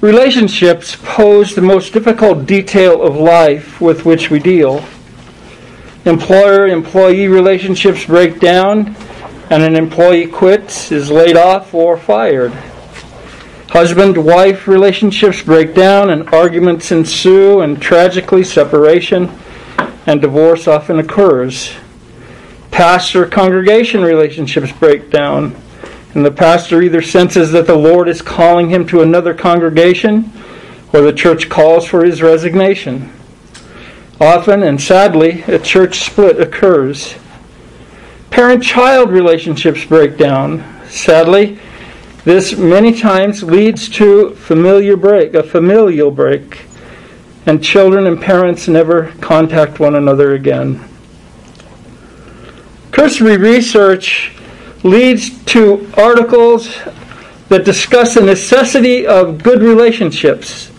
Relationships pose the most difficult detail of life with which we deal. Employer employee relationships break down, and an employee quits, is laid off, or fired. Husband wife relationships break down, and arguments ensue, and tragically, separation and divorce often occurs. Pastor congregation relationships break down and the pastor either senses that the Lord is calling him to another congregation or the church calls for his resignation. Often and sadly, a church split occurs. Parent child relationships break down. Sadly, this many times leads to familiar break, a familial break, and children and parents never contact one another again. Cursory research leads to articles that discuss the necessity of good relationships,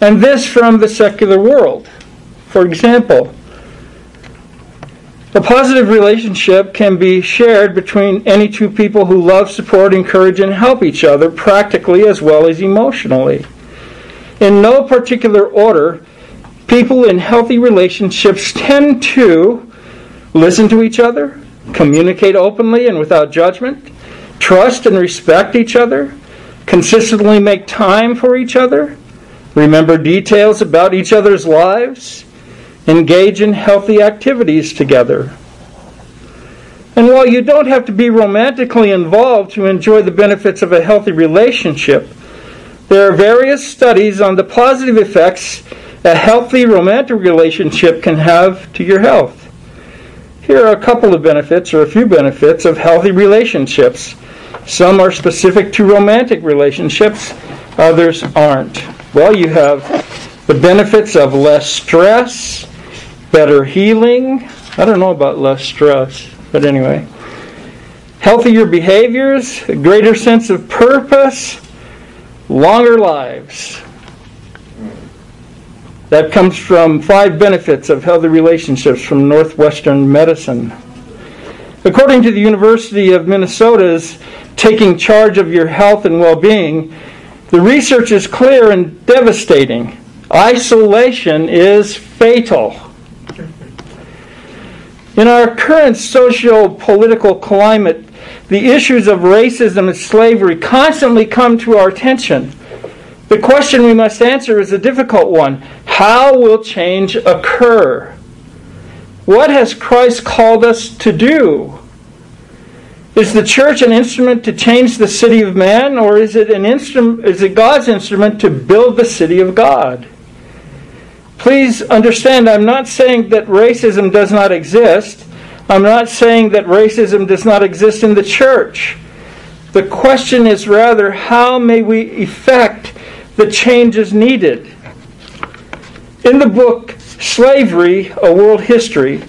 and this from the secular world. For example, a positive relationship can be shared between any two people who love, support, encourage, and help each other practically as well as emotionally. In no particular order, people in healthy relationships tend to listen to each other, communicate openly and without judgment, trust and respect each other, consistently make time for each other, remember details about each other's lives, engage in healthy activities together. And while you don't have to be romantically involved to enjoy the benefits of a healthy relationship, there are various studies on the positive effects a healthy romantic relationship can have to your health. Here are a couple of benefits, or a few benefits, of healthy relationships. Some are specific to romantic relationships, others aren't. Well, you have the benefits of less stress, better healing. I don't know about less stress, but anyway. Healthier behaviors, a greater sense of purpose, longer lives. That comes from five benefits of healthy relationships from Northwestern Medicine. According to the University of Minnesota's Taking Charge of Your Health and Well Being, the research is clear and devastating. Isolation is fatal. In our current socio political climate, the issues of racism and slavery constantly come to our attention. The question we must answer is a difficult one. How will change occur? What has Christ called us to do? Is the church an instrument to change the city of man, or is it an instrument is it God's instrument to build the city of God? Please understand I'm not saying that racism does not exist. I'm not saying that racism does not exist in the church. The question is rather how may we effect the changes needed. In the book Slavery, A World History,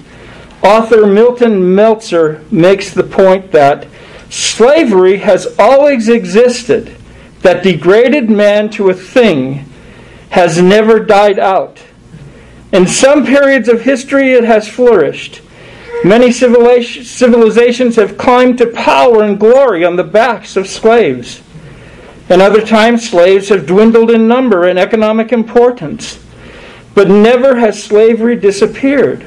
author Milton Meltzer makes the point that slavery has always existed, that degraded man to a thing has never died out. In some periods of history, it has flourished. Many civilizations have climbed to power and glory on the backs of slaves. And other times, slaves have dwindled in number and economic importance. But never has slavery disappeared.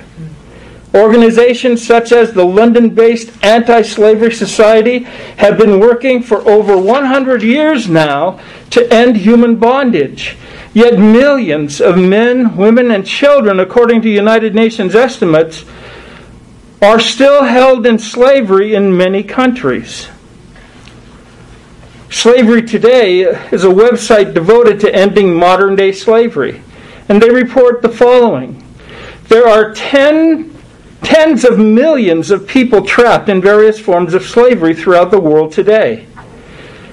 Organizations such as the London based Anti Slavery Society have been working for over 100 years now to end human bondage. Yet millions of men, women, and children, according to United Nations estimates, are still held in slavery in many countries. Slavery Today is a website devoted to ending modern day slavery. And they report the following There are ten, tens of millions of people trapped in various forms of slavery throughout the world today.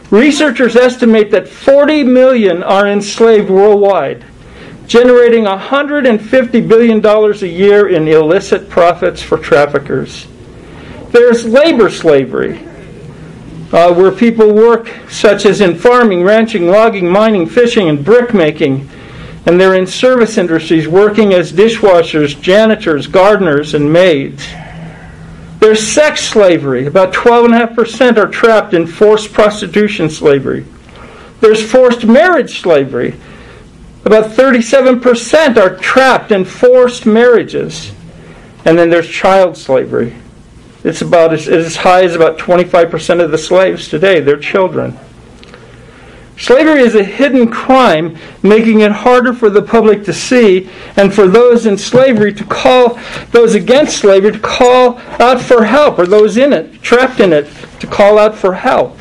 Researchers estimate that 40 million are enslaved worldwide, generating $150 billion a year in illicit profits for traffickers. There's labor slavery uh, where people work, such as in farming, ranching, logging, mining, fishing, and brickmaking. And they're in service industries working as dishwashers, janitors, gardeners, and maids. There's sex slavery. About 12.5% are trapped in forced prostitution slavery. There's forced marriage slavery. About 37% are trapped in forced marriages. And then there's child slavery. It's about as, as high as about 25% of the slaves today. They're children. Slavery is a hidden crime, making it harder for the public to see and for those in slavery to call, those against slavery to call out for help, or those in it, trapped in it, to call out for help.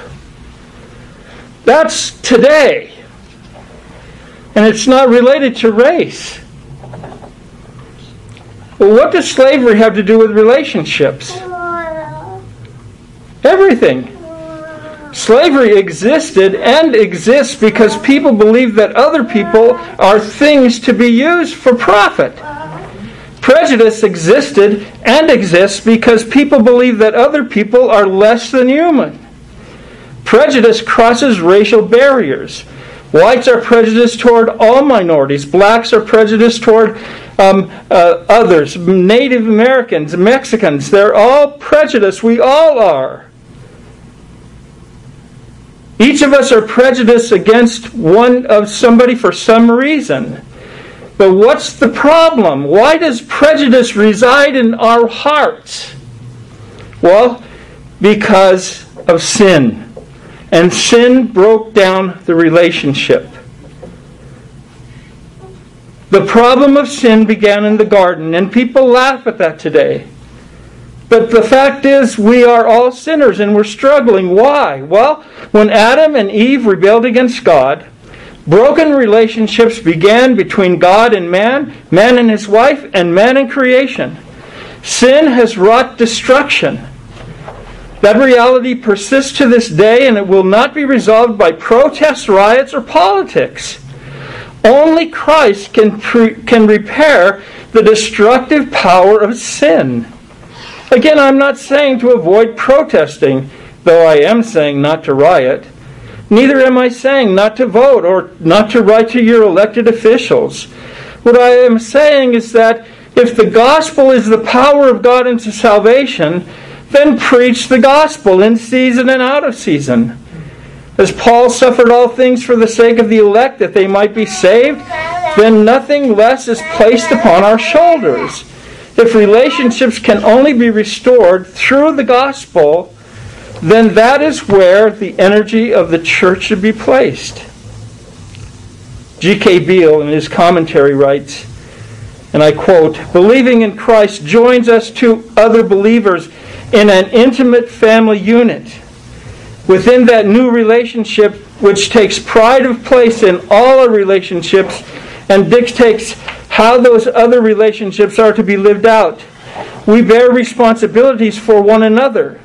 That's today. And it's not related to race. Well, what does slavery have to do with relationships? Everything. Slavery existed and exists because people believe that other people are things to be used for profit. Prejudice existed and exists because people believe that other people are less than human. Prejudice crosses racial barriers. Whites are prejudiced toward all minorities. Blacks are prejudiced toward um, uh, others. Native Americans, Mexicans, they're all prejudiced. We all are. Each of us are prejudiced against one of somebody for some reason. But what's the problem? Why does prejudice reside in our hearts? Well, because of sin. And sin broke down the relationship. The problem of sin began in the garden, and people laugh at that today. But the fact is, we are all sinners and we're struggling. Why? Well, when Adam and Eve rebelled against God, broken relationships began between God and man, man and his wife, and man and creation. Sin has wrought destruction. That reality persists to this day and it will not be resolved by protests, riots, or politics. Only Christ can, can repair the destructive power of sin. Again, I'm not saying to avoid protesting, though I am saying not to riot. Neither am I saying not to vote or not to write to your elected officials. What I am saying is that if the gospel is the power of God into salvation, then preach the gospel in season and out of season. As Paul suffered all things for the sake of the elect that they might be saved, then nothing less is placed upon our shoulders. If relationships can only be restored through the gospel, then that is where the energy of the church should be placed. G.K. Beale, in his commentary, writes, and I quote Believing in Christ joins us to other believers in an intimate family unit. Within that new relationship, which takes pride of place in all our relationships and dictates how those other relationships are to be lived out. We bear responsibilities for one another.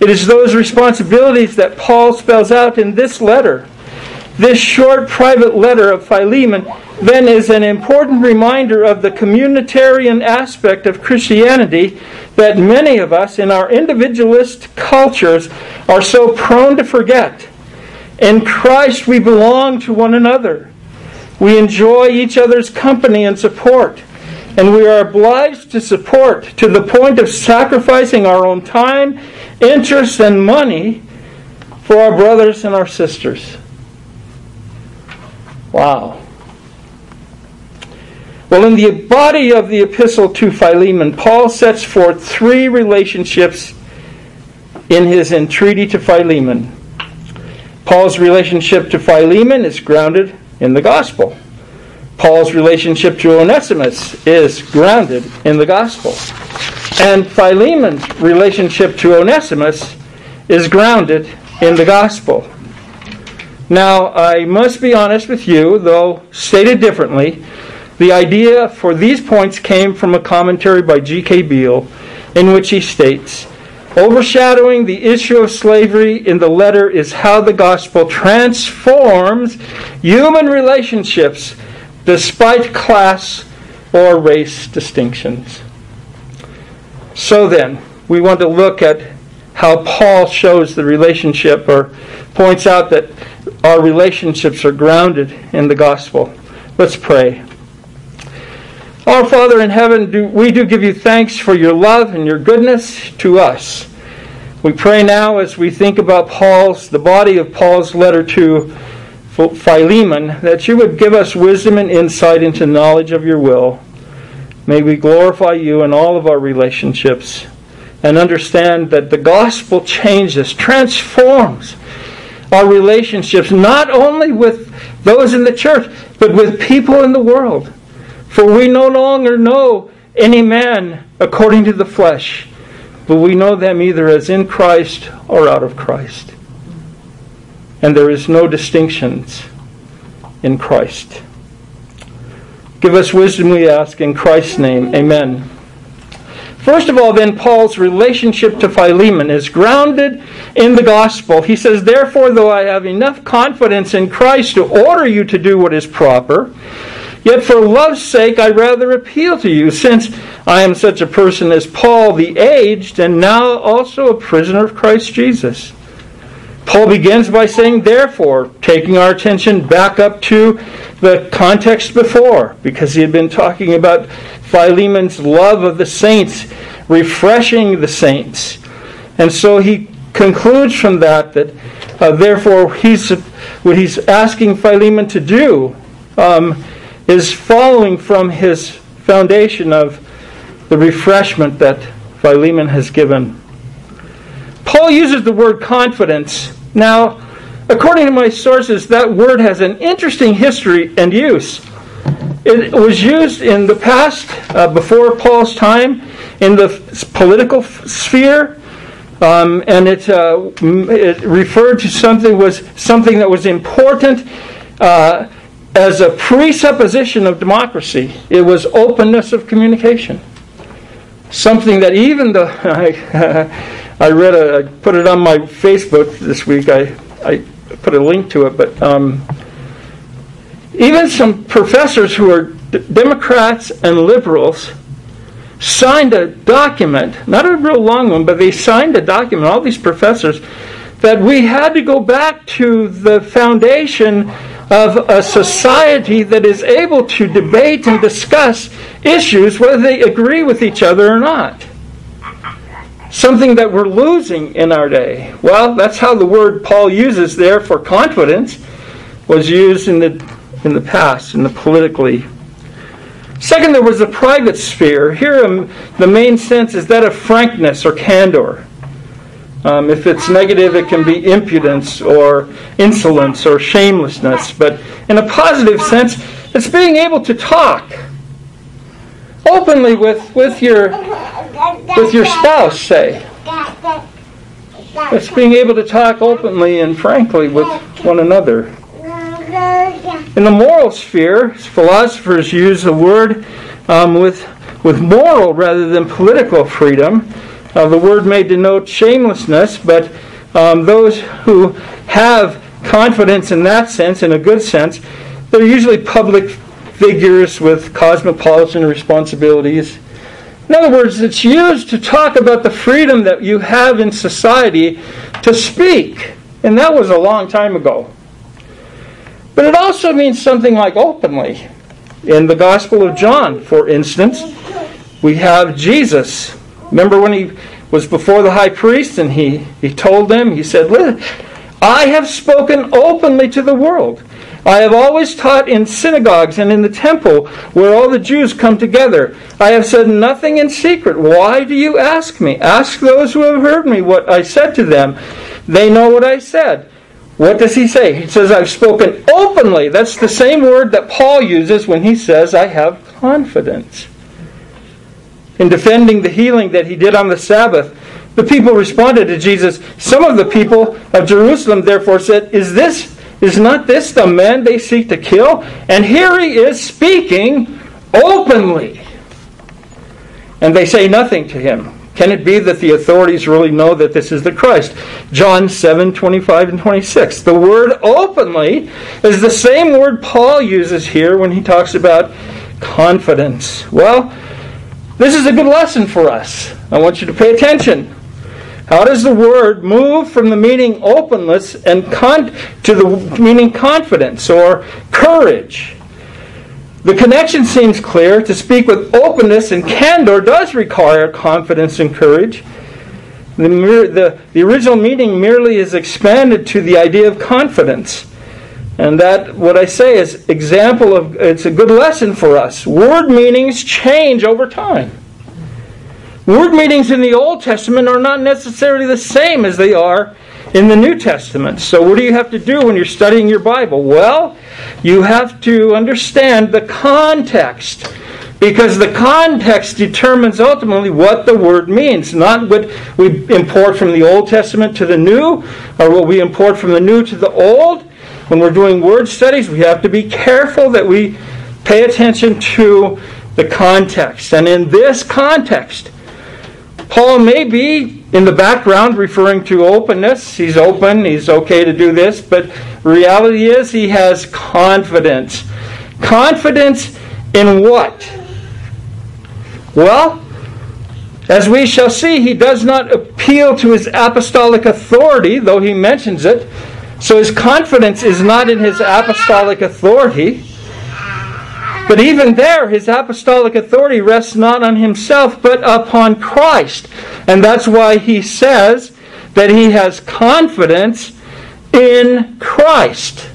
It is those responsibilities that Paul spells out in this letter. This short private letter of Philemon then is an important reminder of the communitarian aspect of Christianity that many of us in our individualist cultures are so prone to forget. In Christ we belong to one another. We enjoy each other's company and support, and we are obliged to support to the point of sacrificing our own time, interest, and money for our brothers and our sisters. Wow. Well, in the body of the epistle to Philemon, Paul sets forth three relationships in his entreaty to Philemon. Paul's relationship to Philemon is grounded in the gospel. Paul's relationship to Onesimus is grounded in the gospel. And Philemon's relationship to Onesimus is grounded in the gospel. Now, I must be honest with you, though stated differently, the idea for these points came from a commentary by G.K. Beale in which he states Overshadowing the issue of slavery in the letter is how the gospel transforms human relationships despite class or race distinctions. So then, we want to look at how Paul shows the relationship or points out that our relationships are grounded in the gospel. Let's pray. Our Father in heaven, do, we do give you thanks for your love and your goodness to us. We pray now as we think about Paul's, the body of Paul's letter to Philemon, that you would give us wisdom and insight into knowledge of your will. May we glorify you in all of our relationships and understand that the gospel changes, transforms our relationships, not only with those in the church, but with people in the world. For we no longer know any man according to the flesh, but we know them either as in Christ or out of Christ and there is no distinctions in Christ. Give us wisdom, we ask, in Christ's name. Amen. First of all, then, Paul's relationship to Philemon is grounded in the gospel. He says, Therefore, though I have enough confidence in Christ to order you to do what is proper, yet for love's sake I rather appeal to you, since I am such a person as Paul the aged, and now also a prisoner of Christ Jesus. Paul begins by saying, therefore, taking our attention back up to the context before, because he had been talking about Philemon's love of the saints, refreshing the saints. And so he concludes from that that, uh, therefore, he's, what he's asking Philemon to do um, is following from his foundation of the refreshment that Philemon has given. Paul uses the word confidence now, according to my sources, that word has an interesting history and use. It was used in the past, uh, before Paul's time, in the political sphere, um, and it, uh, it referred to something was something that was important uh, as a presupposition of democracy. It was openness of communication, something that even the I read a, I put it on my Facebook this week. I, I put a link to it, but um, even some professors who are d- Democrats and liberals signed a document, not a real long one, but they signed a document, all these professors, that we had to go back to the foundation of a society that is able to debate and discuss issues whether they agree with each other or not something that we're losing in our day. Well, that's how the word Paul uses there for confidence was used in the in the past, in the politically. Second, there was the private sphere. Here, um, the main sense is that of frankness or candor. Um, if it's negative, it can be impudence or insolence or shamelessness. But in a positive sense, it's being able to talk openly with, with your with your spouse, say. It's being able to talk openly and frankly with one another. In the moral sphere, philosophers use the word um, with, with moral rather than political freedom. Uh, the word may denote shamelessness, but um, those who have confidence in that sense, in a good sense, they're usually public figures with cosmopolitan responsibilities. In other words, it's used to talk about the freedom that you have in society to speak. And that was a long time ago. But it also means something like openly. In the Gospel of John, for instance, we have Jesus. Remember when he was before the high priest and he, he told them, he said, I have spoken openly to the world. I have always taught in synagogues and in the temple where all the Jews come together. I have said nothing in secret. Why do you ask me? Ask those who have heard me what I said to them. They know what I said. What does he say? He says, I've spoken openly. That's the same word that Paul uses when he says, I have confidence. In defending the healing that he did on the Sabbath, the people responded to Jesus. Some of the people of Jerusalem therefore said, Is this is not this the man they seek to kill? And here he is speaking openly. And they say nothing to him. Can it be that the authorities really know that this is the Christ? John 7 25 and 26. The word openly is the same word Paul uses here when he talks about confidence. Well, this is a good lesson for us. I want you to pay attention. How does the word move from the meaning openness and con- to the meaning confidence or courage? The connection seems clear. To speak with openness and candor does require confidence and courage. The, the, the original meaning merely is expanded to the idea of confidence. And that, what I say, is example of, it's a good lesson for us. Word meanings change over time. Word meanings in the Old Testament are not necessarily the same as they are in the New Testament. So, what do you have to do when you're studying your Bible? Well, you have to understand the context. Because the context determines ultimately what the word means, not what we import from the Old Testament to the New, or what we import from the New to the Old. When we're doing word studies, we have to be careful that we pay attention to the context. And in this context, Paul may be in the background referring to openness. He's open, he's okay to do this, but reality is he has confidence. Confidence in what? Well, as we shall see, he does not appeal to his apostolic authority, though he mentions it. So his confidence is not in his apostolic authority. But even there, his apostolic authority rests not on himself, but upon Christ. And that's why he says that he has confidence in Christ.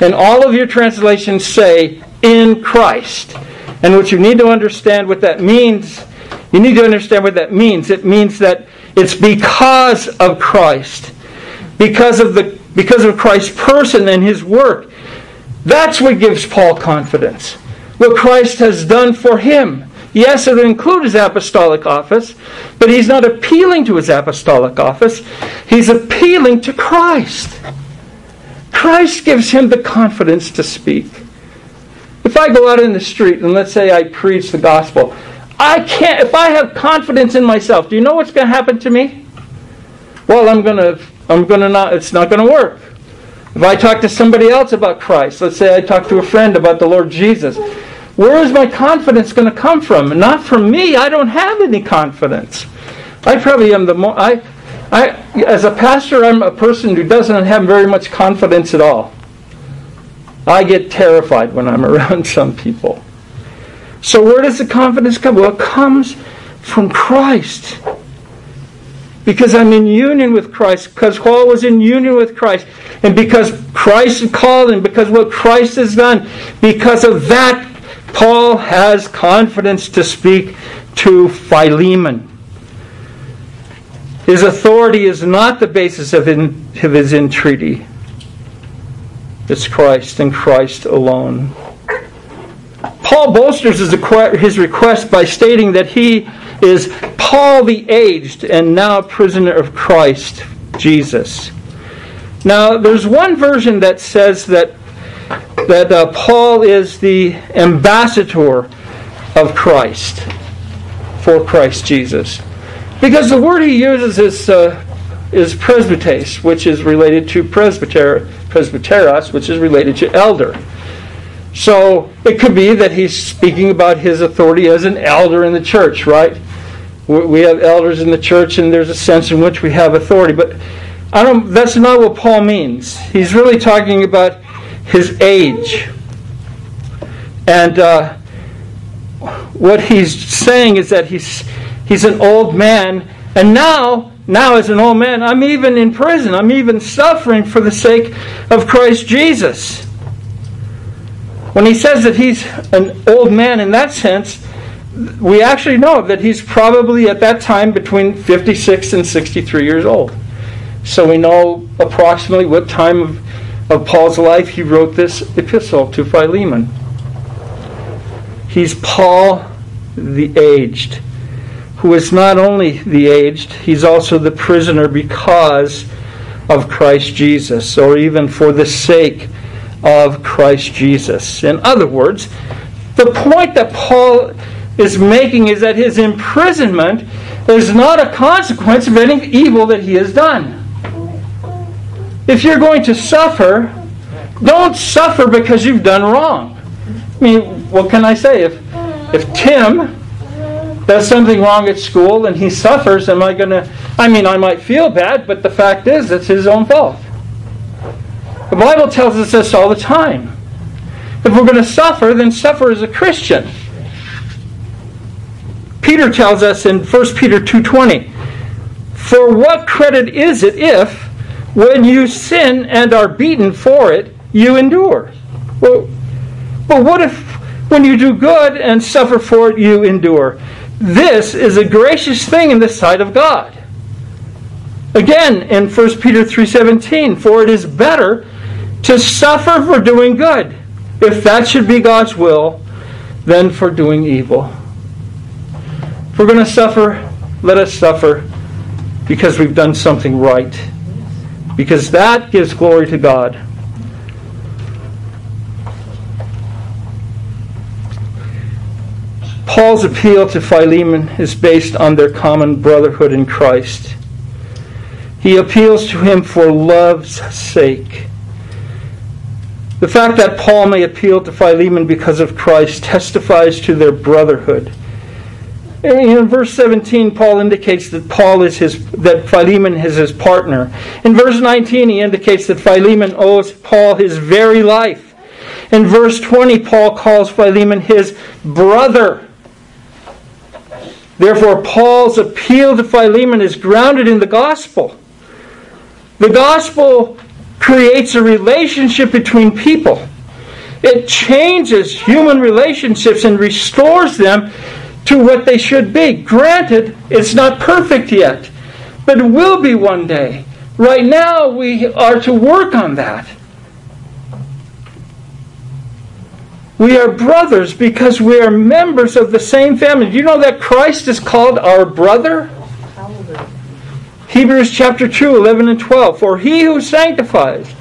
And all of your translations say, in Christ. And what you need to understand what that means, you need to understand what that means. It means that it's because of Christ. Because of the because of Christ's person and his work. That's what gives Paul confidence. What Christ has done for him. Yes, it includes his apostolic office, but he's not appealing to his apostolic office. He's appealing to Christ. Christ gives him the confidence to speak. If I go out in the street and let's say I preach the gospel, I can't, if I have confidence in myself, do you know what's going to happen to me? Well, I'm going to, I'm going to not, it's not going to work. If I talk to somebody else about Christ, let's say I talk to a friend about the Lord Jesus, where is my confidence going to come from? Not from me. I don't have any confidence. I probably am the more. I, I, as a pastor, I'm a person who doesn't have very much confidence at all. I get terrified when I'm around some people. So where does the confidence come? Well, it comes from Christ because I'm in union with Christ, because Paul was in union with Christ, and because Christ called him, because what Christ has done, because of that, Paul has confidence to speak to Philemon. His authority is not the basis of, in, of his entreaty. It's Christ and Christ alone. Paul bolsters his request by stating that he is Paul the aged and now a prisoner of Christ Jesus. Now, there's one version that says that that uh, Paul is the ambassador of Christ for Christ Jesus, because the word he uses is uh, is presbytes, which is related to presbyter, presbyteros, which is related to elder. So it could be that he's speaking about his authority as an elder in the church, right? We have elders in the church, and there's a sense in which we have authority. But I don't. That's not what Paul means. He's really talking about his age, and uh, what he's saying is that he's he's an old man, and now now as an old man, I'm even in prison. I'm even suffering for the sake of Christ Jesus. When he says that he's an old man in that sense, we actually know that he's probably at that time between 56 and 63 years old. So we know approximately what time of, of Paul's life he wrote this epistle to Philemon. He's Paul the aged, who is not only the aged, he's also the prisoner because of Christ Jesus, or even for the sake of Christ Jesus. In other words, the point that Paul is making is that his imprisonment is not a consequence of any evil that he has done. If you're going to suffer, don't suffer because you've done wrong. I mean, what can I say? If if Tim does something wrong at school and he suffers, am I going to? I mean, I might feel bad, but the fact is, it's his own fault. The Bible tells us this all the time. If we're going to suffer, then suffer as a Christian. Peter tells us in 1 Peter 2:20, "For what credit is it if when you sin and are beaten for it, you endure. Well, but what if when you do good and suffer for it, you endure? This is a gracious thing in the sight of God. Again, in 1 Peter 3:17, for it is better to suffer for doing good, if that should be God's will, than for doing evil. We're going to suffer, let us suffer because we've done something right. Because that gives glory to God. Paul's appeal to Philemon is based on their common brotherhood in Christ. He appeals to him for love's sake. The fact that Paul may appeal to Philemon because of Christ testifies to their brotherhood. In verse 17, Paul indicates that Paul is his that Philemon is his partner. In verse 19, he indicates that Philemon owes Paul his very life. In verse 20, Paul calls Philemon his brother. Therefore, Paul's appeal to Philemon is grounded in the gospel. The gospel creates a relationship between people. It changes human relationships and restores them to what they should be. Granted, it's not perfect yet, but it will be one day. Right now, we are to work on that. We are brothers because we are members of the same family. Do you know that Christ is called our brother? Hebrews chapter 2, 11 and 12. For he who sanctifies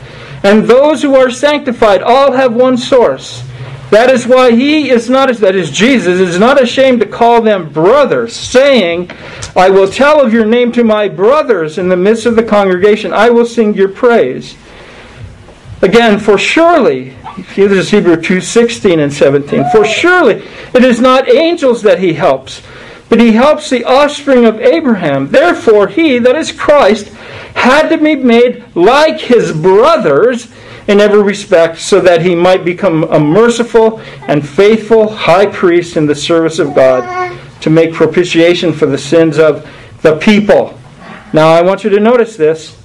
and those who are sanctified all have one source. That is why he is not, that is Jesus, is not ashamed to call them brothers, saying, I will tell of your name to my brothers in the midst of the congregation. I will sing your praise. Again, for surely, this is Hebrew 2 16 and 17. For surely it is not angels that he helps, but he helps the offspring of Abraham. Therefore, he, that is Christ, had to be made like his brothers in every respect, so that he might become a merciful and faithful high priest in the service of God to make propitiation for the sins of the people. Now, I want you to notice this.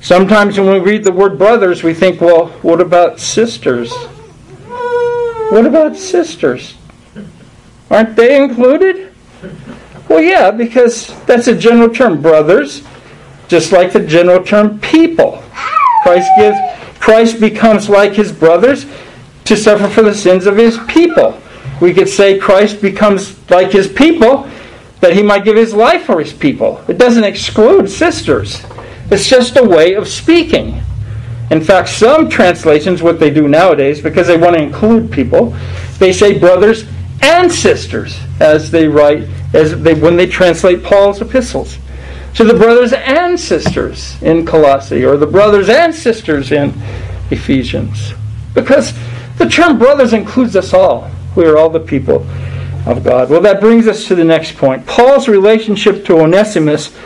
Sometimes when we read the word brothers, we think, well, what about sisters? What about sisters? Aren't they included? Well, yeah, because that's a general term, brothers, just like the general term people. Christ gives Christ becomes like his brothers to suffer for the sins of his people. We could say Christ becomes like his people that he might give his life for his people. It doesn't exclude sisters. It's just a way of speaking. In fact, some translations, what they do nowadays, because they want to include people, they say brothers and sisters as they write as they when they translate Paul's epistles. To the brothers and sisters in Colossae or the brothers and sisters in Ephesians. Because the term brothers includes us all. We are all the people of God. Well, that brings us to the next point. Paul's relationship to Onesimus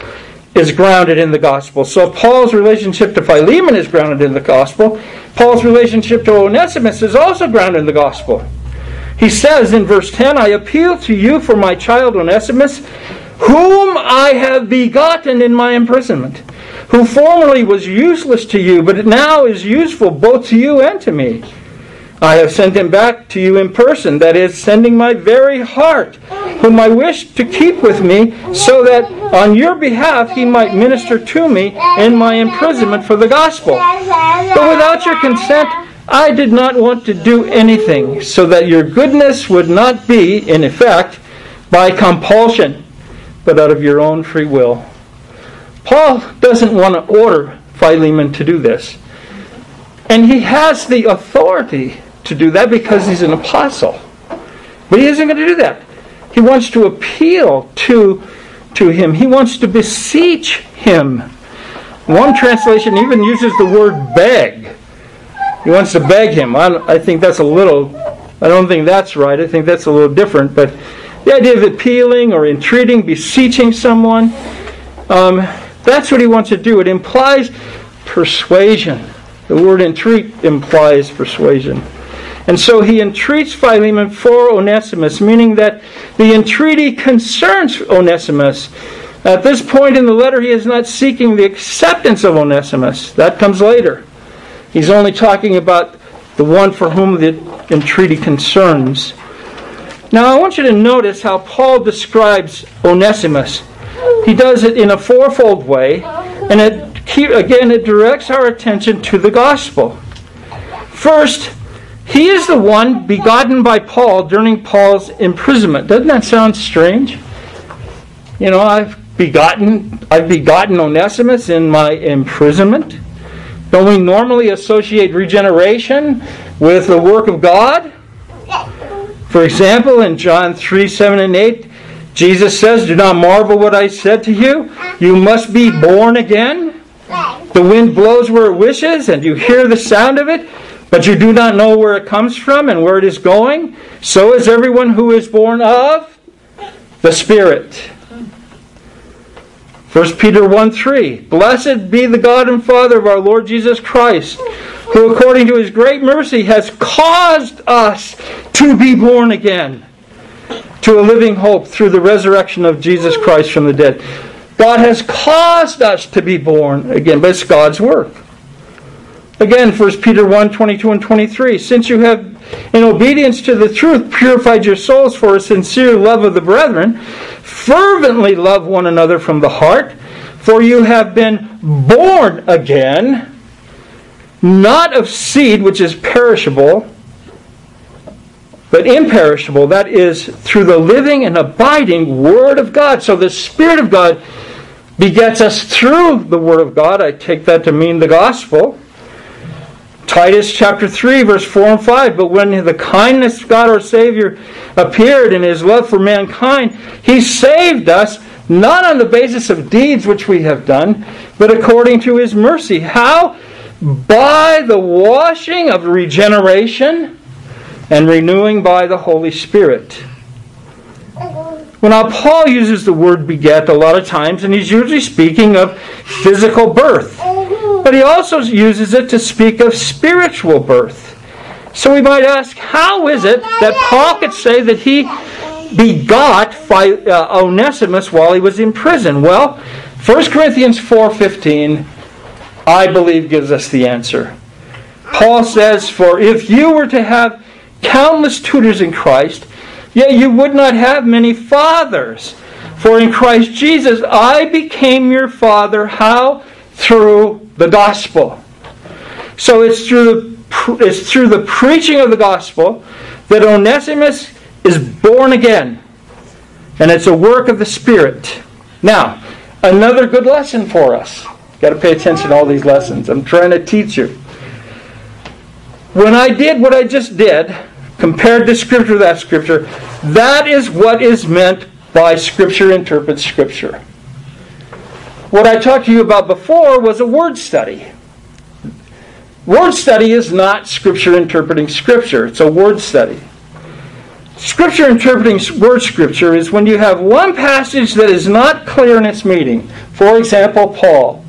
is grounded in the gospel. So Paul's relationship to Philemon is grounded in the gospel. Paul's relationship to Onesimus is also grounded in the gospel. He says in verse 10, I appeal to you for my child Onesimus, whom I have begotten in my imprisonment, who formerly was useless to you, but now is useful both to you and to me. I have sent him back to you in person, that is, sending my very heart, whom I wish to keep with me, so that on your behalf he might minister to me in my imprisonment for the gospel. But without your consent, I did not want to do anything so that your goodness would not be, in effect, by compulsion, but out of your own free will. Paul doesn't want to order Philemon to do this. And he has the authority to do that because he's an apostle. But he isn't going to do that. He wants to appeal to, to him, he wants to beseech him. One translation even uses the word beg. He wants to beg him. I, I think that's a little, I don't think that's right. I think that's a little different. But the idea of appealing or entreating, beseeching someone, um, that's what he wants to do. It implies persuasion. The word entreat implies persuasion. And so he entreats Philemon for Onesimus, meaning that the entreaty concerns Onesimus. At this point in the letter, he is not seeking the acceptance of Onesimus. That comes later. He's only talking about the one for whom the entreaty concerns. Now, I want you to notice how Paul describes Onesimus. He does it in a fourfold way, and it again it directs our attention to the gospel. First, he is the one begotten by Paul during Paul's imprisonment. Doesn't that sound strange? You know, I've begotten I've begotten Onesimus in my imprisonment. Don't we normally associate regeneration with the work of God? For example, in John 3 7 and 8, Jesus says, Do not marvel what I said to you. You must be born again. The wind blows where it wishes, and you hear the sound of it, but you do not know where it comes from and where it is going. So is everyone who is born of the Spirit. 1 Peter 1 3. Blessed be the God and Father of our Lord Jesus Christ, who according to his great mercy has caused us to be born again to a living hope through the resurrection of Jesus Christ from the dead. God has caused us to be born again, but it's God's work. Again, 1 Peter 1 22 and 23. Since you have, in obedience to the truth, purified your souls for a sincere love of the brethren, fervently love one another from the heart, for you have been born again, not of seed which is perishable, but imperishable. That is through the living and abiding Word of God. So the Spirit of God begets us through the Word of God. I take that to mean the gospel. Titus chapter 3, verse 4 and 5. But when the kindness of God our Savior appeared in his love for mankind, he saved us not on the basis of deeds which we have done, but according to his mercy. How? By the washing of regeneration and renewing by the Holy Spirit. Well, now, Paul uses the word beget a lot of times, and he's usually speaking of physical birth. But he also uses it to speak of spiritual birth. So we might ask, how is it that Paul could say that he begot uh, Onesimus while he was in prison? Well, 1 Corinthians 4:15 I believe gives us the answer. Paul says, "For if you were to have countless tutors in Christ, yet you would not have many fathers. For in Christ Jesus I became your father how through the gospel." So it's through the it's through the preaching of the gospel that Onesimus is born again. And it's a work of the Spirit. Now, another good lesson for us. Got to pay attention to all these lessons. I'm trying to teach you. When I did what I just did, compared this scripture to that scripture, that is what is meant by scripture interprets scripture. What I talked to you about before was a word study. Word study is not Scripture interpreting Scripture, it's a word study. Scripture interpreting word Scripture is when you have one passage that is not clear in its meaning. For example, Paul.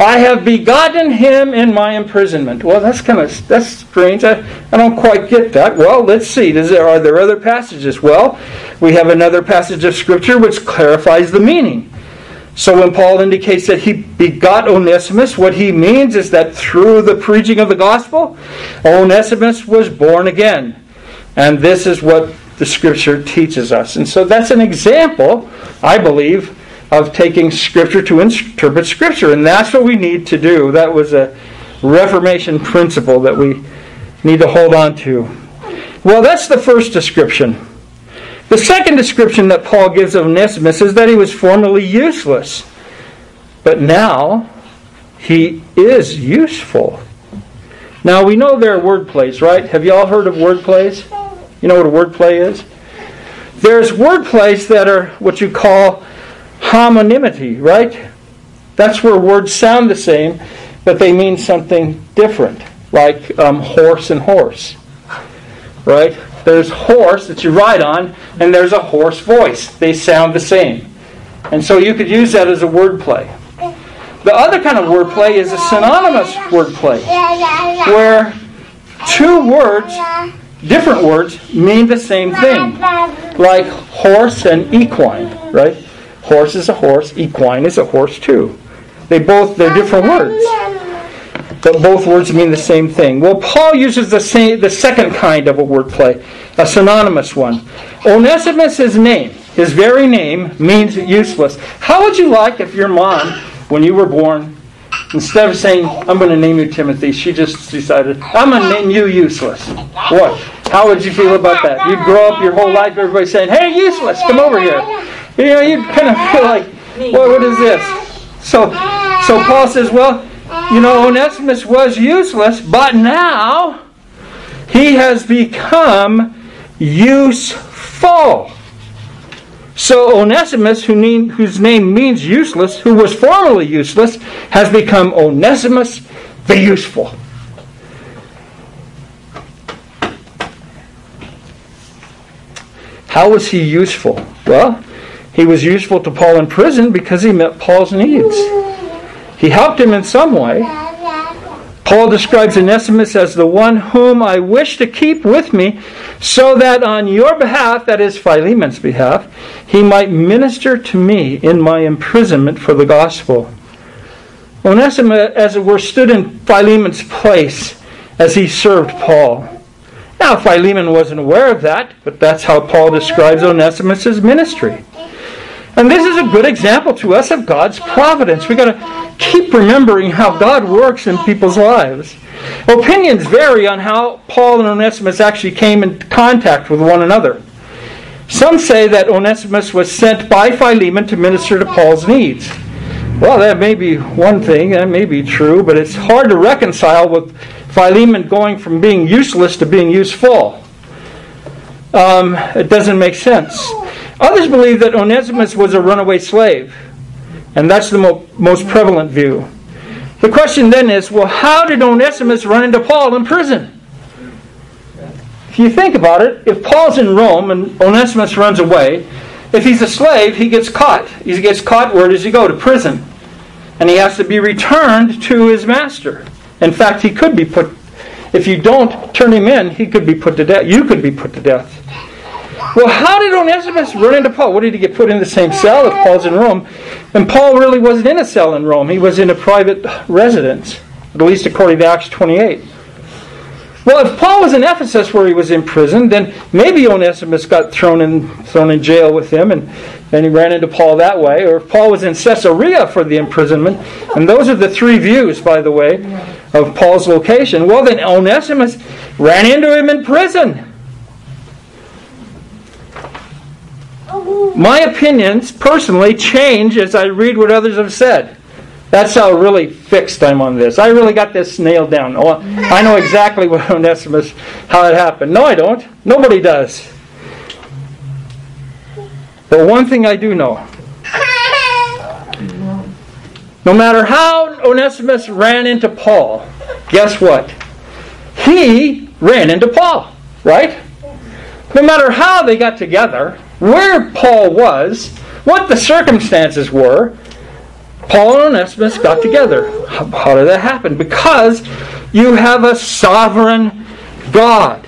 I have begotten him in my imprisonment. Well, that's kind of that's strange. I, I don't quite get that. Well, let's see. There, are there other passages? Well, we have another passage of Scripture which clarifies the meaning. So when Paul indicates that he begot Onesimus, what he means is that through the preaching of the gospel, Onesimus was born again. And this is what the scripture teaches us. And so that's an example, I believe, of taking scripture to interpret scripture. And that's what we need to do. That was a Reformation principle that we need to hold on to. Well, that's the first description. The second description that Paul gives of Onesimus is that he was formerly useless. But now he is useful. Now we know there are word plays, right? Have you all heard of word plays? You know what a word play is? There's word plays that are what you call homonymity, right? That's where words sound the same, but they mean something different, like um, horse and horse, right? There's horse that you ride on, and there's a hoarse voice. They sound the same. And so you could use that as a word play. The other kind of word play is a synonymous word play, where two words, different words, mean the same thing. Like horse and equine, right? Horse is a horse, equine is a horse too. They both, they're different words. but both words mean the same thing. Well, Paul uses the, same, the second kind of a wordplay, a synonymous one. Onesimus' name, his very name, means useless. How would you like if your mom, when you were born, instead of saying, I'm going to name you Timothy, she just decided, I'm going to name you useless? What? How would you feel about that? You'd grow up your whole life, everybody saying, Hey, useless, come over here. You know, you'd kind of feel like, well, what is this? So, so Paul says, well, you know, Onesimus was useless, but now he has become useful. So Onesimus, who name, whose name means useless, who was formerly useless, has become Onesimus the useful. How was he useful? Well, he was useful to Paul in prison because he met Paul's needs. He helped him in some way. Paul describes Onesimus as the one whom I wish to keep with me, so that on your behalf, that is Philemon's behalf, he might minister to me in my imprisonment for the gospel. Onesimus, as it were, stood in Philemon's place as he served Paul. Now, Philemon wasn't aware of that, but that's how Paul describes Onesimus' ministry. And this is a good example to us of God's providence. We've got to keep remembering how God works in people's lives. Opinions vary on how Paul and Onesimus actually came in contact with one another. Some say that Onesimus was sent by Philemon to minister to Paul's needs. Well, that may be one thing, that may be true, but it's hard to reconcile with Philemon going from being useless to being useful. Um, it doesn't make sense. Others believe that Onesimus was a runaway slave, and that's the mo- most prevalent view. The question then is well, how did Onesimus run into Paul in prison? If you think about it, if Paul's in Rome and Onesimus runs away, if he's a slave, he gets caught. He gets caught, where does he go? To prison. And he has to be returned to his master. In fact, he could be put, if you don't turn him in, he could be put to death. You could be put to death. Well, how did Onesimus run into Paul? What did he get put in the same cell if Paul's in Rome? And Paul really wasn't in a cell in Rome. He was in a private residence, at least according to Acts 28. Well, if Paul was in Ephesus where he was in prison, then maybe Onesimus got thrown in thrown in jail with him and then he ran into Paul that way. Or if Paul was in Caesarea for the imprisonment, and those are the three views, by the way, of Paul's location. Well, then Onesimus ran into him in prison. My opinions, personally, change as I read what others have said. That's how really fixed I'm on this. I really got this nailed down. Oh, I know exactly what Onesimus, how it happened. No, I don't. Nobody does. But one thing I do know. No matter how Onesimus ran into Paul, guess what? He ran into Paul, right? No matter how they got together, where Paul was, what the circumstances were, Paul and Onesimus got together. How, how did that happen? Because you have a sovereign God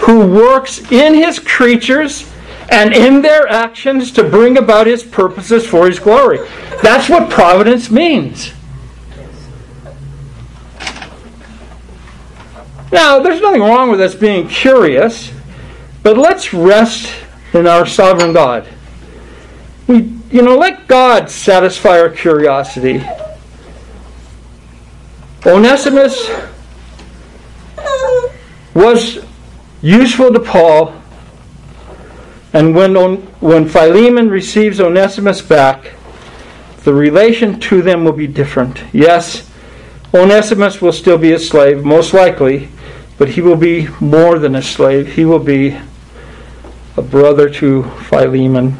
who works in his creatures and in their actions to bring about his purposes for his glory. That's what providence means. Now, there's nothing wrong with us being curious, but let's rest in our sovereign God. We, you know, let God satisfy our curiosity. Onesimus was useful to Paul, and when, on, when Philemon receives Onesimus back, the relation to them will be different. Yes, Onesimus will still be a slave, most likely, but he will be more than a slave. He will be a brother to Philemon.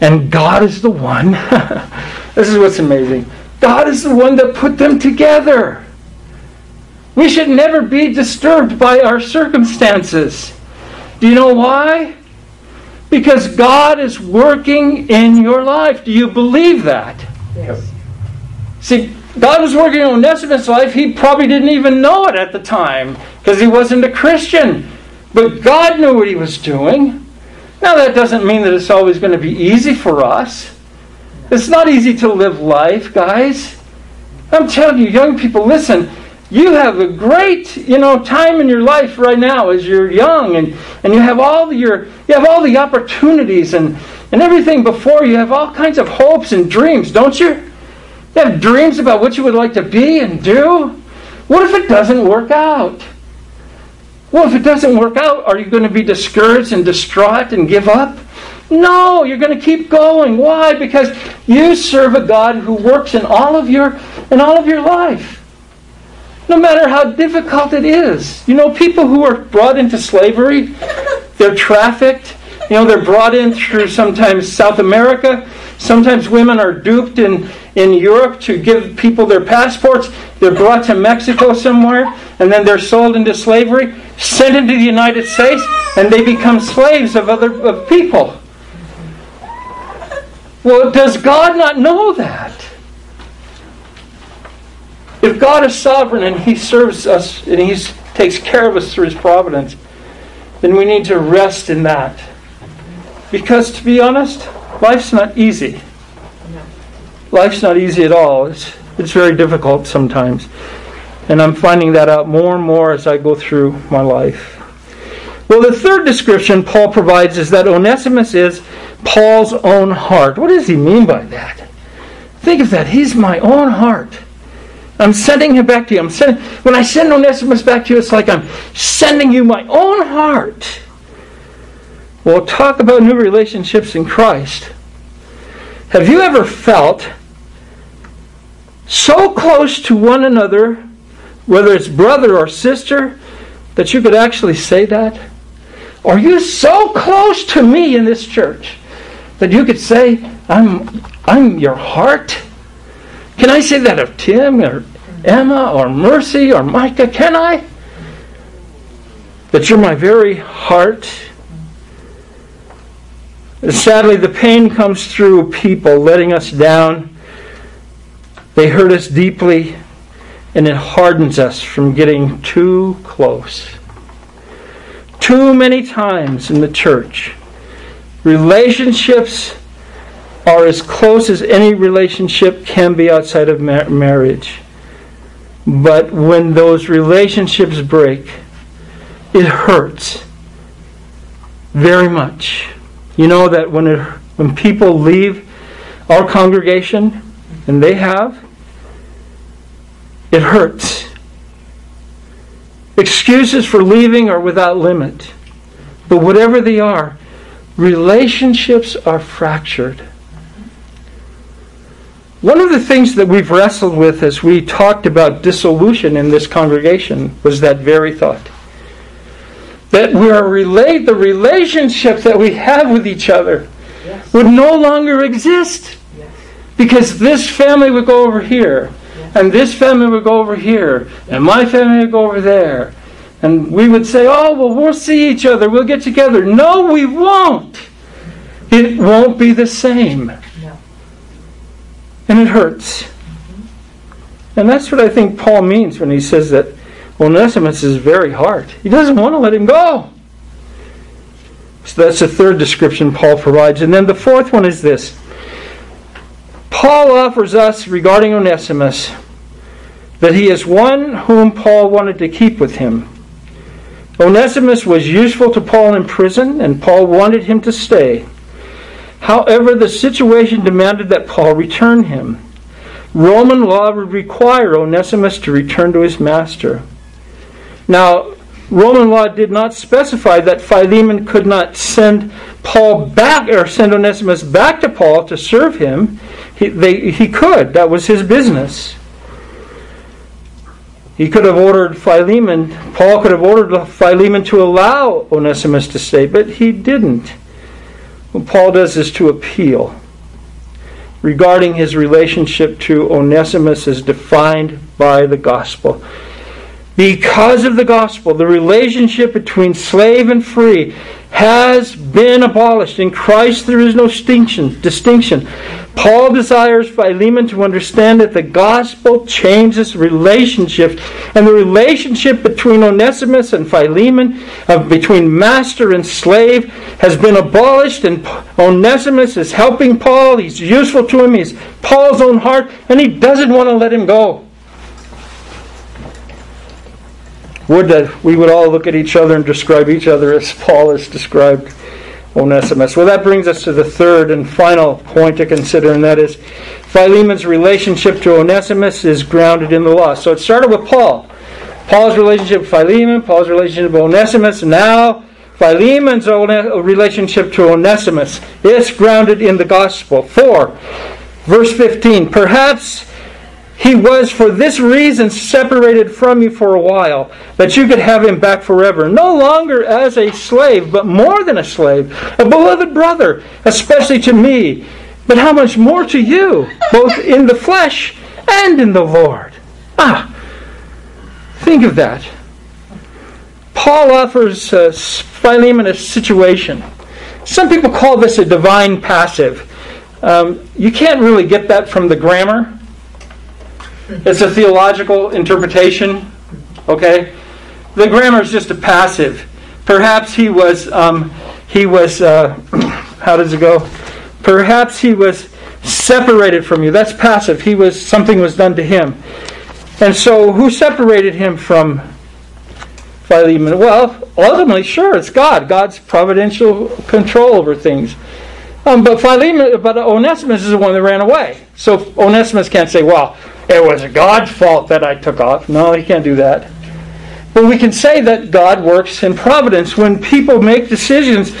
And God is the one. this is what's amazing. God is the one that put them together. We should never be disturbed by our circumstances. Do you know why? Because God is working in your life. Do you believe that? Yes. See, God was working on Onesimus' life. He probably didn't even know it at the time because he wasn't a Christian. But God knew what He was doing. Now, that doesn't mean that it's always going to be easy for us. It's not easy to live life, guys. I'm telling you, young people, listen, you have a great, you know, time in your life right now as you're young and, and you have all your you have all the opportunities and, and everything before you. You have all kinds of hopes and dreams, don't you? You have dreams about what you would like to be and do. What if it doesn't work out? Well, if it doesn't work out, are you going to be discouraged and distraught and give up? No, you're going to keep going. Why? Because you serve a God who works in all of your in all of your life. No matter how difficult it is. You know, people who are brought into slavery, they're trafficked, you know, they're brought in through sometimes South America. Sometimes women are duped in, in Europe to give people their passports. They're brought to Mexico somewhere, and then they're sold into slavery, sent into the United States, and they become slaves of other of people. Well, does God not know that? If God is sovereign and He serves us and He takes care of us through His providence, then we need to rest in that. Because to be honest, life's not easy. Life's not easy at all. It's, it's very difficult sometimes. And I'm finding that out more and more as I go through my life. Well, the third description Paul provides is that Onesimus is Paul's own heart. What does he mean by that? Think of that. He's my own heart. I'm sending him back to you. I'm sending, when I send Onesimus back to you, it's like I'm sending you my own heart. We'll talk about new relationships in Christ. Have you ever felt so close to one another, whether it's brother or sister, that you could actually say that? Are you so close to me in this church that you could say, I'm, I'm your heart? Can I say that of Tim or Emma or Mercy or Micah? Can I? That you're my very heart? Sadly, the pain comes through people letting us down. They hurt us deeply, and it hardens us from getting too close. Too many times in the church, relationships are as close as any relationship can be outside of marriage. But when those relationships break, it hurts very much. You know that when it, when people leave our congregation, and they have, it hurts. Excuses for leaving are without limit. But whatever they are, relationships are fractured. One of the things that we've wrestled with as we talked about dissolution in this congregation was that very thought. That we are relate the relationship that we have with each other yes. would no longer exist. Yes. Because this family would go over here. And this family would go over here, and my family would go over there. And we would say, oh, well, we'll see each other, we'll get together. No, we won't. It won't be the same and it hurts. Mm-hmm. And that's what I think Paul means when he says that Onesimus is very hard. He doesn't want to let him go. So that's the third description Paul provides. And then the fourth one is this Paul offers us regarding Onesimus that he is one whom Paul wanted to keep with him. Onesimus was useful to Paul in prison, and Paul wanted him to stay. However, the situation demanded that Paul return him. Roman law would require Onesimus to return to his master. Now, Roman law did not specify that Philemon could not send Paul back or send Onesimus back to Paul to serve him. He, they, he could. That was his business. He could have ordered Philemon, Paul could have ordered Philemon to allow Onesimus to stay, but he didn't. What Paul does is to appeal regarding his relationship to Onesimus as defined by the gospel. Because of the gospel, the relationship between slave and free has been abolished. In Christ there is no distinction. distinction. Paul desires Philemon to understand that the gospel changes relationships, and the relationship between Onesimus and Philemon, of between master and slave, has been abolished, and Onesimus is helping Paul. He's useful to him. He's Paul's own heart, and he doesn't want to let him go. Would that we would all look at each other and describe each other as Paul has described Onesimus. Well, that brings us to the third and final point to consider, and that is Philemon's relationship to Onesimus is grounded in the law. So it started with Paul. Paul's relationship with Philemon, Paul's relationship with Onesimus. Now, Philemon's uh, relationship to Onesimus is grounded in the gospel. 4. Verse 15. Perhaps he was for this reason separated from you for a while, that you could have him back forever, no longer as a slave, but more than a slave, a beloved brother, especially to me, but how much more to you, both in the flesh and in the Lord. Ah, think of that. Paul offers uh, Philemon a situation. Some people call this a divine passive. Um, you can't really get that from the grammar. It's a theological interpretation. Okay, the grammar is just a passive. Perhaps he was um, he was uh, how does it go? Perhaps he was separated from you. That's passive. He was something was done to him. And so, who separated him from Philemon? Well, ultimately, sure, it's God. God's providential control over things. Um, but Philemon, but Onesimus is the one that ran away. So Onesimus can't say, "Well, it was God's fault that I took off. No, he can't do that. But we can say that God works in providence when people make decisions.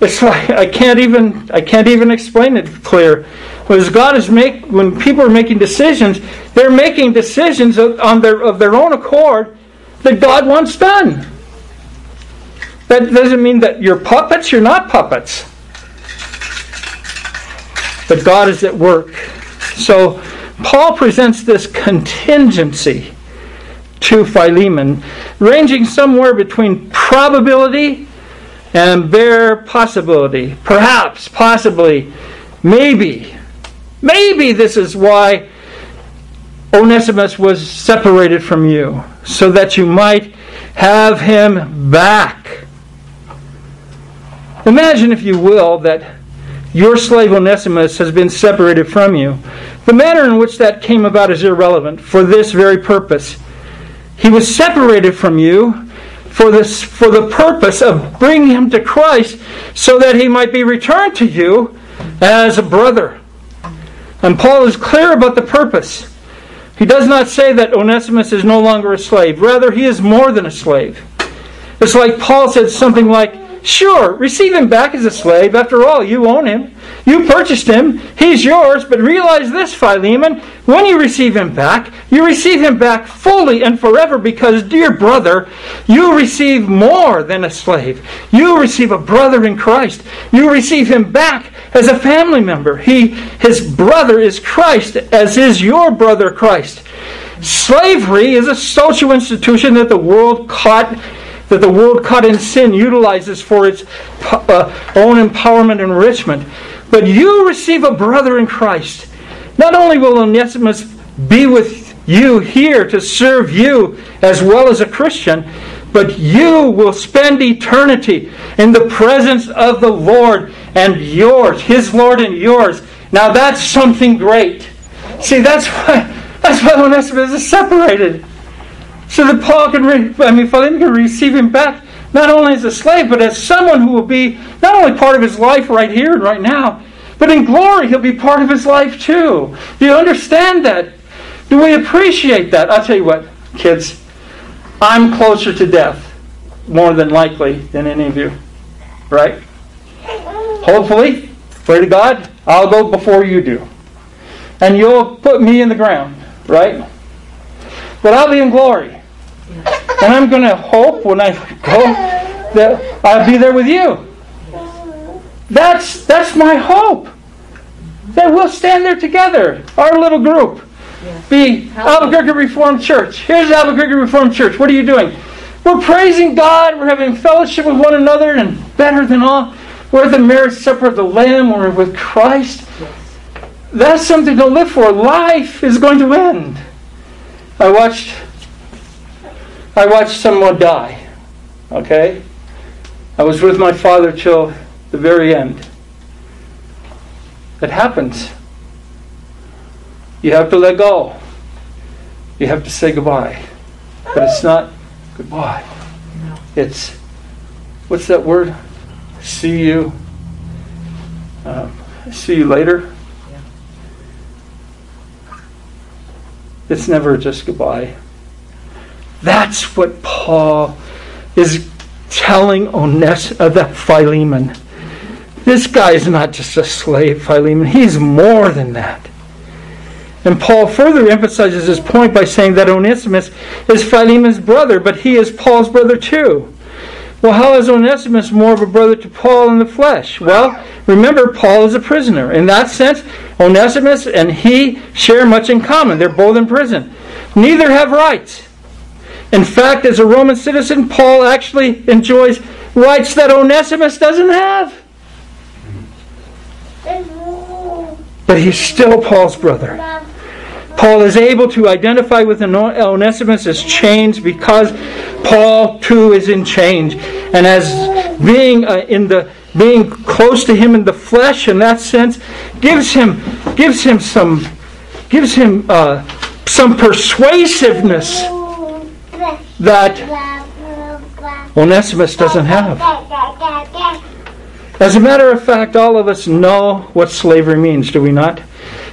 It's like I can't even I can't even explain it clear. Because God is make when people are making decisions, they're making decisions on their of their own accord that God wants done. That doesn't mean that you're puppets. You're not puppets. But God is at work. So Paul presents this contingency to Philemon, ranging somewhere between probability and bare possibility. Perhaps, possibly, maybe. Maybe this is why Onesimus was separated from you, so that you might have him back. Imagine, if you will, that your slave Onesimus has been separated from you. The manner in which that came about is irrelevant for this very purpose. He was separated from you for, this, for the purpose of bringing him to Christ so that he might be returned to you as a brother. And Paul is clear about the purpose. He does not say that Onesimus is no longer a slave. Rather, he is more than a slave. It's like Paul said something like, Sure, receive him back as a slave. After all, you own him. You purchased him. He's yours. But realize this, Philemon, when you receive him back, you receive him back fully and forever because, dear brother, you receive more than a slave. You receive a brother in Christ. You receive him back as a family member. He, his brother is Christ, as is your brother Christ. Slavery is a social institution that the world caught that the world caught in sin utilizes for its uh, own empowerment and enrichment. But you receive a brother in Christ. Not only will Onesimus be with you here to serve you as well as a Christian, but you will spend eternity in the presence of the Lord and yours, His Lord and yours. Now that's something great. See, that's why that's why Onesimus is separated so that Paul can, re- I mean, Philemon can receive him back not only as a slave, but as someone who will be not only part of his life right here and right now, but in glory he'll be part of his life too. Do you understand that? Do we appreciate that? I'll tell you what, kids, I'm closer to death, more than likely, than any of you. Right? Hopefully, pray to God, I'll go before you do. And you'll put me in the ground, right? But I'll be in glory. And I'm going to hope when I go that I'll be there with you. That's, that's my hope. That we'll stand there together, our little group. Be Albuquerque Reformed Church. Here's Albuquerque Reformed Church. What are you doing? We're praising God. We're having fellowship with one another, and better than all, we're at the marriage supper of the Lamb. We're with Christ. that's something to live for. Life is going to end. I watched I watched someone die. Okay? I was with my father till the very end. It happens. You have to let go. You have to say goodbye. But it's not goodbye. It's, what's that word? See you. Uh, see you later. It's never just goodbye. That's what Paul is telling Ones- uh, the Philemon. This guy is not just a slave, Philemon. He's more than that. And Paul further emphasizes his point by saying that Onesimus is Philemon's brother, but he is Paul's brother too. Well, how is Onesimus more of a brother to Paul in the flesh? Well, remember, Paul is a prisoner. In that sense, Onesimus and he share much in common. They're both in prison. Neither have rights. In fact, as a Roman citizen, Paul actually enjoys rights that Onesimus doesn't have. But he's still Paul's brother. Paul is able to identify with Onesimus as chains because Paul too is in chains, and as being uh, in the being close to him in the flesh in that sense gives him gives him some gives him uh, some persuasiveness that Onesimus doesn't have. As a matter of fact, all of us know what slavery means, do we not?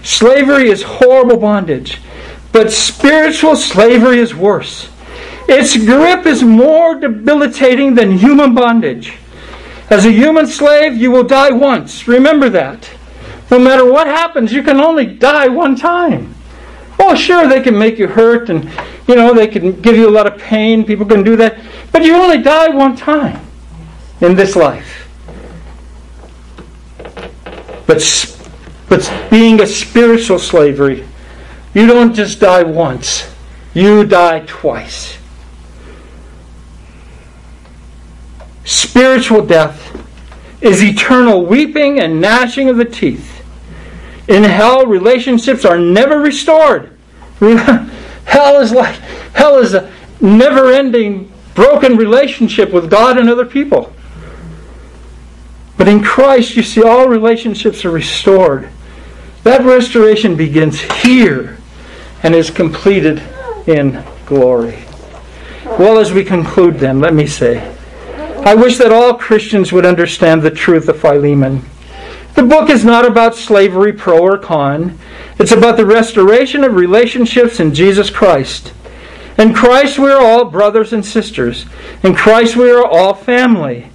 Slavery is horrible bondage, but spiritual slavery is worse. Its grip is more debilitating than human bondage. As a human slave, you will die once. Remember that. No matter what happens, you can only die one time. Oh, sure, they can make you hurt and, you know, they can give you a lot of pain. People can do that. But you only die one time in this life. But, but being a spiritual slavery, you don't just die once, you die twice. Spiritual death is eternal weeping and gnashing of the teeth. In hell, relationships are never restored. hell is like hell is a never-ending broken relationship with God and other people. But in Christ, you see, all relationships are restored. That restoration begins here and is completed in glory. Well, as we conclude, then, let me say I wish that all Christians would understand the truth of Philemon. The book is not about slavery, pro or con. It's about the restoration of relationships in Jesus Christ. In Christ, we are all brothers and sisters. In Christ, we are all family.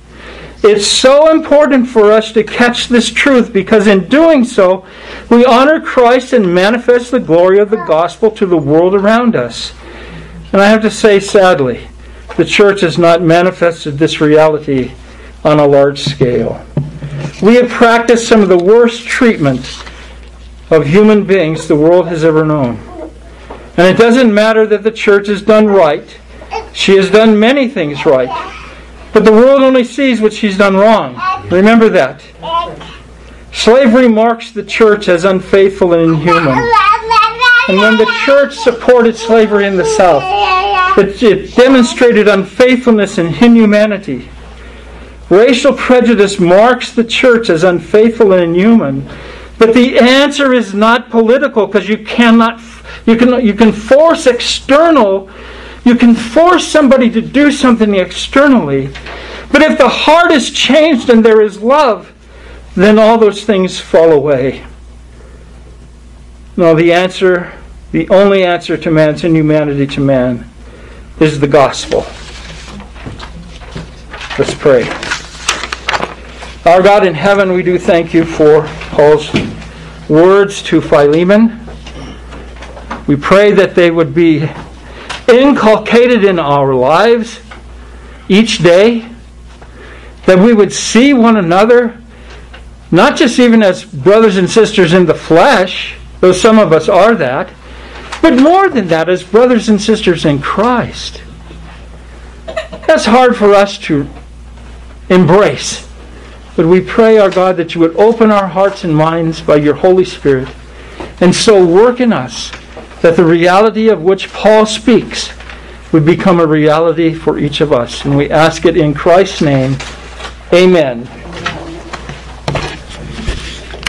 It's so important for us to catch this truth because in doing so, we honor Christ and manifest the glory of the gospel to the world around us. And I have to say, sadly, the church has not manifested this reality on a large scale. We have practiced some of the worst treatment of human beings the world has ever known. And it doesn't matter that the church has done right, she has done many things right. But the world only sees what she's done wrong. Remember that. Slavery marks the church as unfaithful and inhuman. And when the church supported slavery in the South, it demonstrated unfaithfulness and inhumanity. Racial prejudice marks the church as unfaithful and inhuman. But the answer is not political because you cannot you can you can force external you can force somebody to do something externally. But if the heart is changed and there is love, then all those things fall away. No, the answer, the only answer to man's inhumanity to man is the gospel. Let's pray. Our God in heaven, we do thank you for Paul's words to Philemon. We pray that they would be inculcated in our lives each day, that we would see one another, not just even as brothers and sisters in the flesh, though some of us are that, but more than that, as brothers and sisters in Christ. That's hard for us to embrace. But we pray, our God, that you would open our hearts and minds by your Holy Spirit And so work in us that the reality of which Paul speaks would become a reality for each of us. And we ask it in Christ's name. Amen.